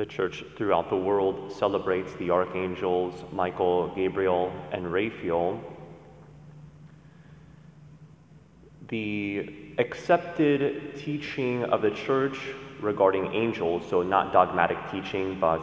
The church throughout the world celebrates the archangels Michael, Gabriel, and Raphael. The accepted teaching of the church regarding angels, so not dogmatic teaching, but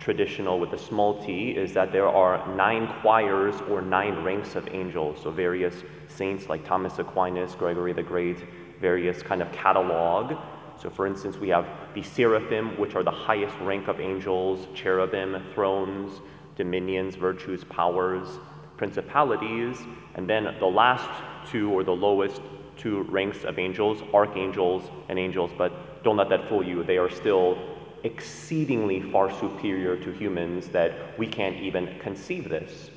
traditional with a small t, is that there are nine choirs or nine ranks of angels. So various saints like Thomas Aquinas, Gregory the Great, various kind of catalog. So for instance, we have the seraphim, which are the highest rank of angels, cherubim, thrones, dominions, virtues, powers, principalities, and then the last two or the lowest two ranks of angels, archangels and angels, but don't let that fool you. They are still exceedingly far superior to humans that we can't even conceive this.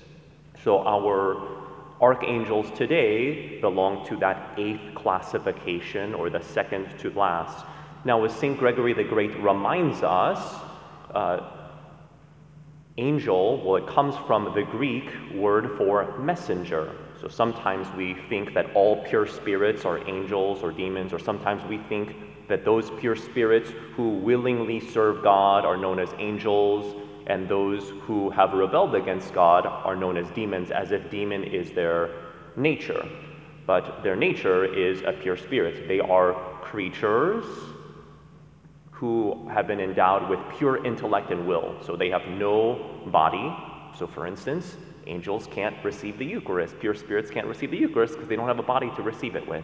So our archangels today belong to that eighth classification or the second to last. Now, as St. Gregory the Great reminds us, uh, angel, well, it comes from the Greek word for messenger. So sometimes we think that all pure spirits are angels or demons, or sometimes we think that those pure spirits who willingly serve God are known as angels, and those who have rebelled against God are known as demons, as if demon is their nature. But their nature is a pure spirit. They are creatures who have been endowed with pure intellect and will. So they have no body. So, for instance, angels can't receive the Eucharist. Pure spirits can't receive the Eucharist because they don't have a body to receive it with.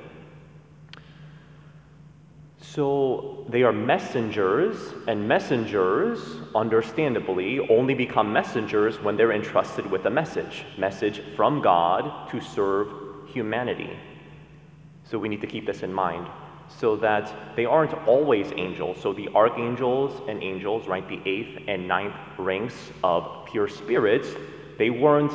So they are messengers, and messengers, understandably, only become messengers when they're entrusted with a message message from God to serve humanity. So we need to keep this in mind so that they aren't always angels. So the archangels and angels, right, the eighth and ninth ranks of pure spirits, they weren't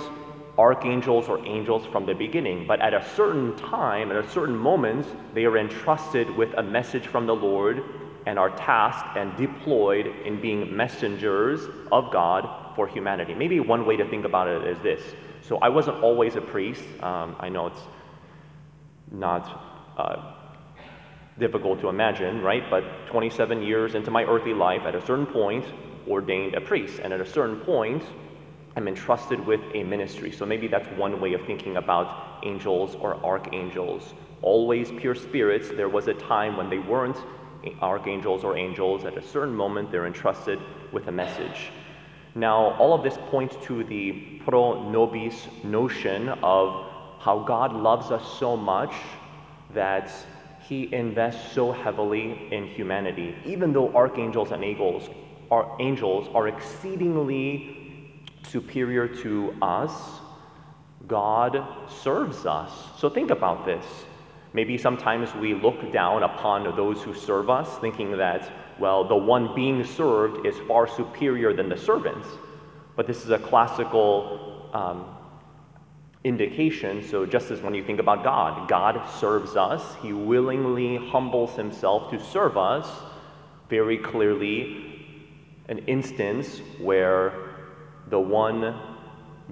archangels or angels from the beginning, but at a certain time, at a certain moment, they are entrusted with a message from the Lord and are tasked and deployed in being messengers of God for humanity. Maybe one way to think about it is this. So I wasn't always a priest. Um, I know it's not uh, difficult to imagine, right? But 27 years into my earthly life, at a certain point, ordained a priest. And at a certain point, I'm entrusted with a ministry. So maybe that's one way of thinking about angels or archangels. Always pure spirits, there was a time when they weren't archangels or angels. At a certain moment, they're entrusted with a message. Now, all of this points to the pro nobis notion of how God loves us so much that he invests so heavily in humanity. Even though archangels and angels are, angels are exceedingly superior to us, God serves us. So think about this. Maybe sometimes we look down upon those who serve us, thinking that, well, the one being served is far superior than the servants. But this is a classical um, indication. So, just as when you think about God, God serves us, He willingly humbles Himself to serve us. Very clearly, an instance where the one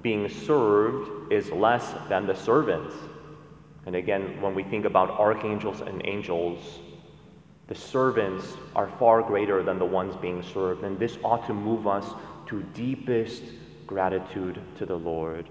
being served is less than the servant. And again, when we think about archangels and angels, the servants are far greater than the ones being served. And this ought to move us to deepest gratitude to the Lord.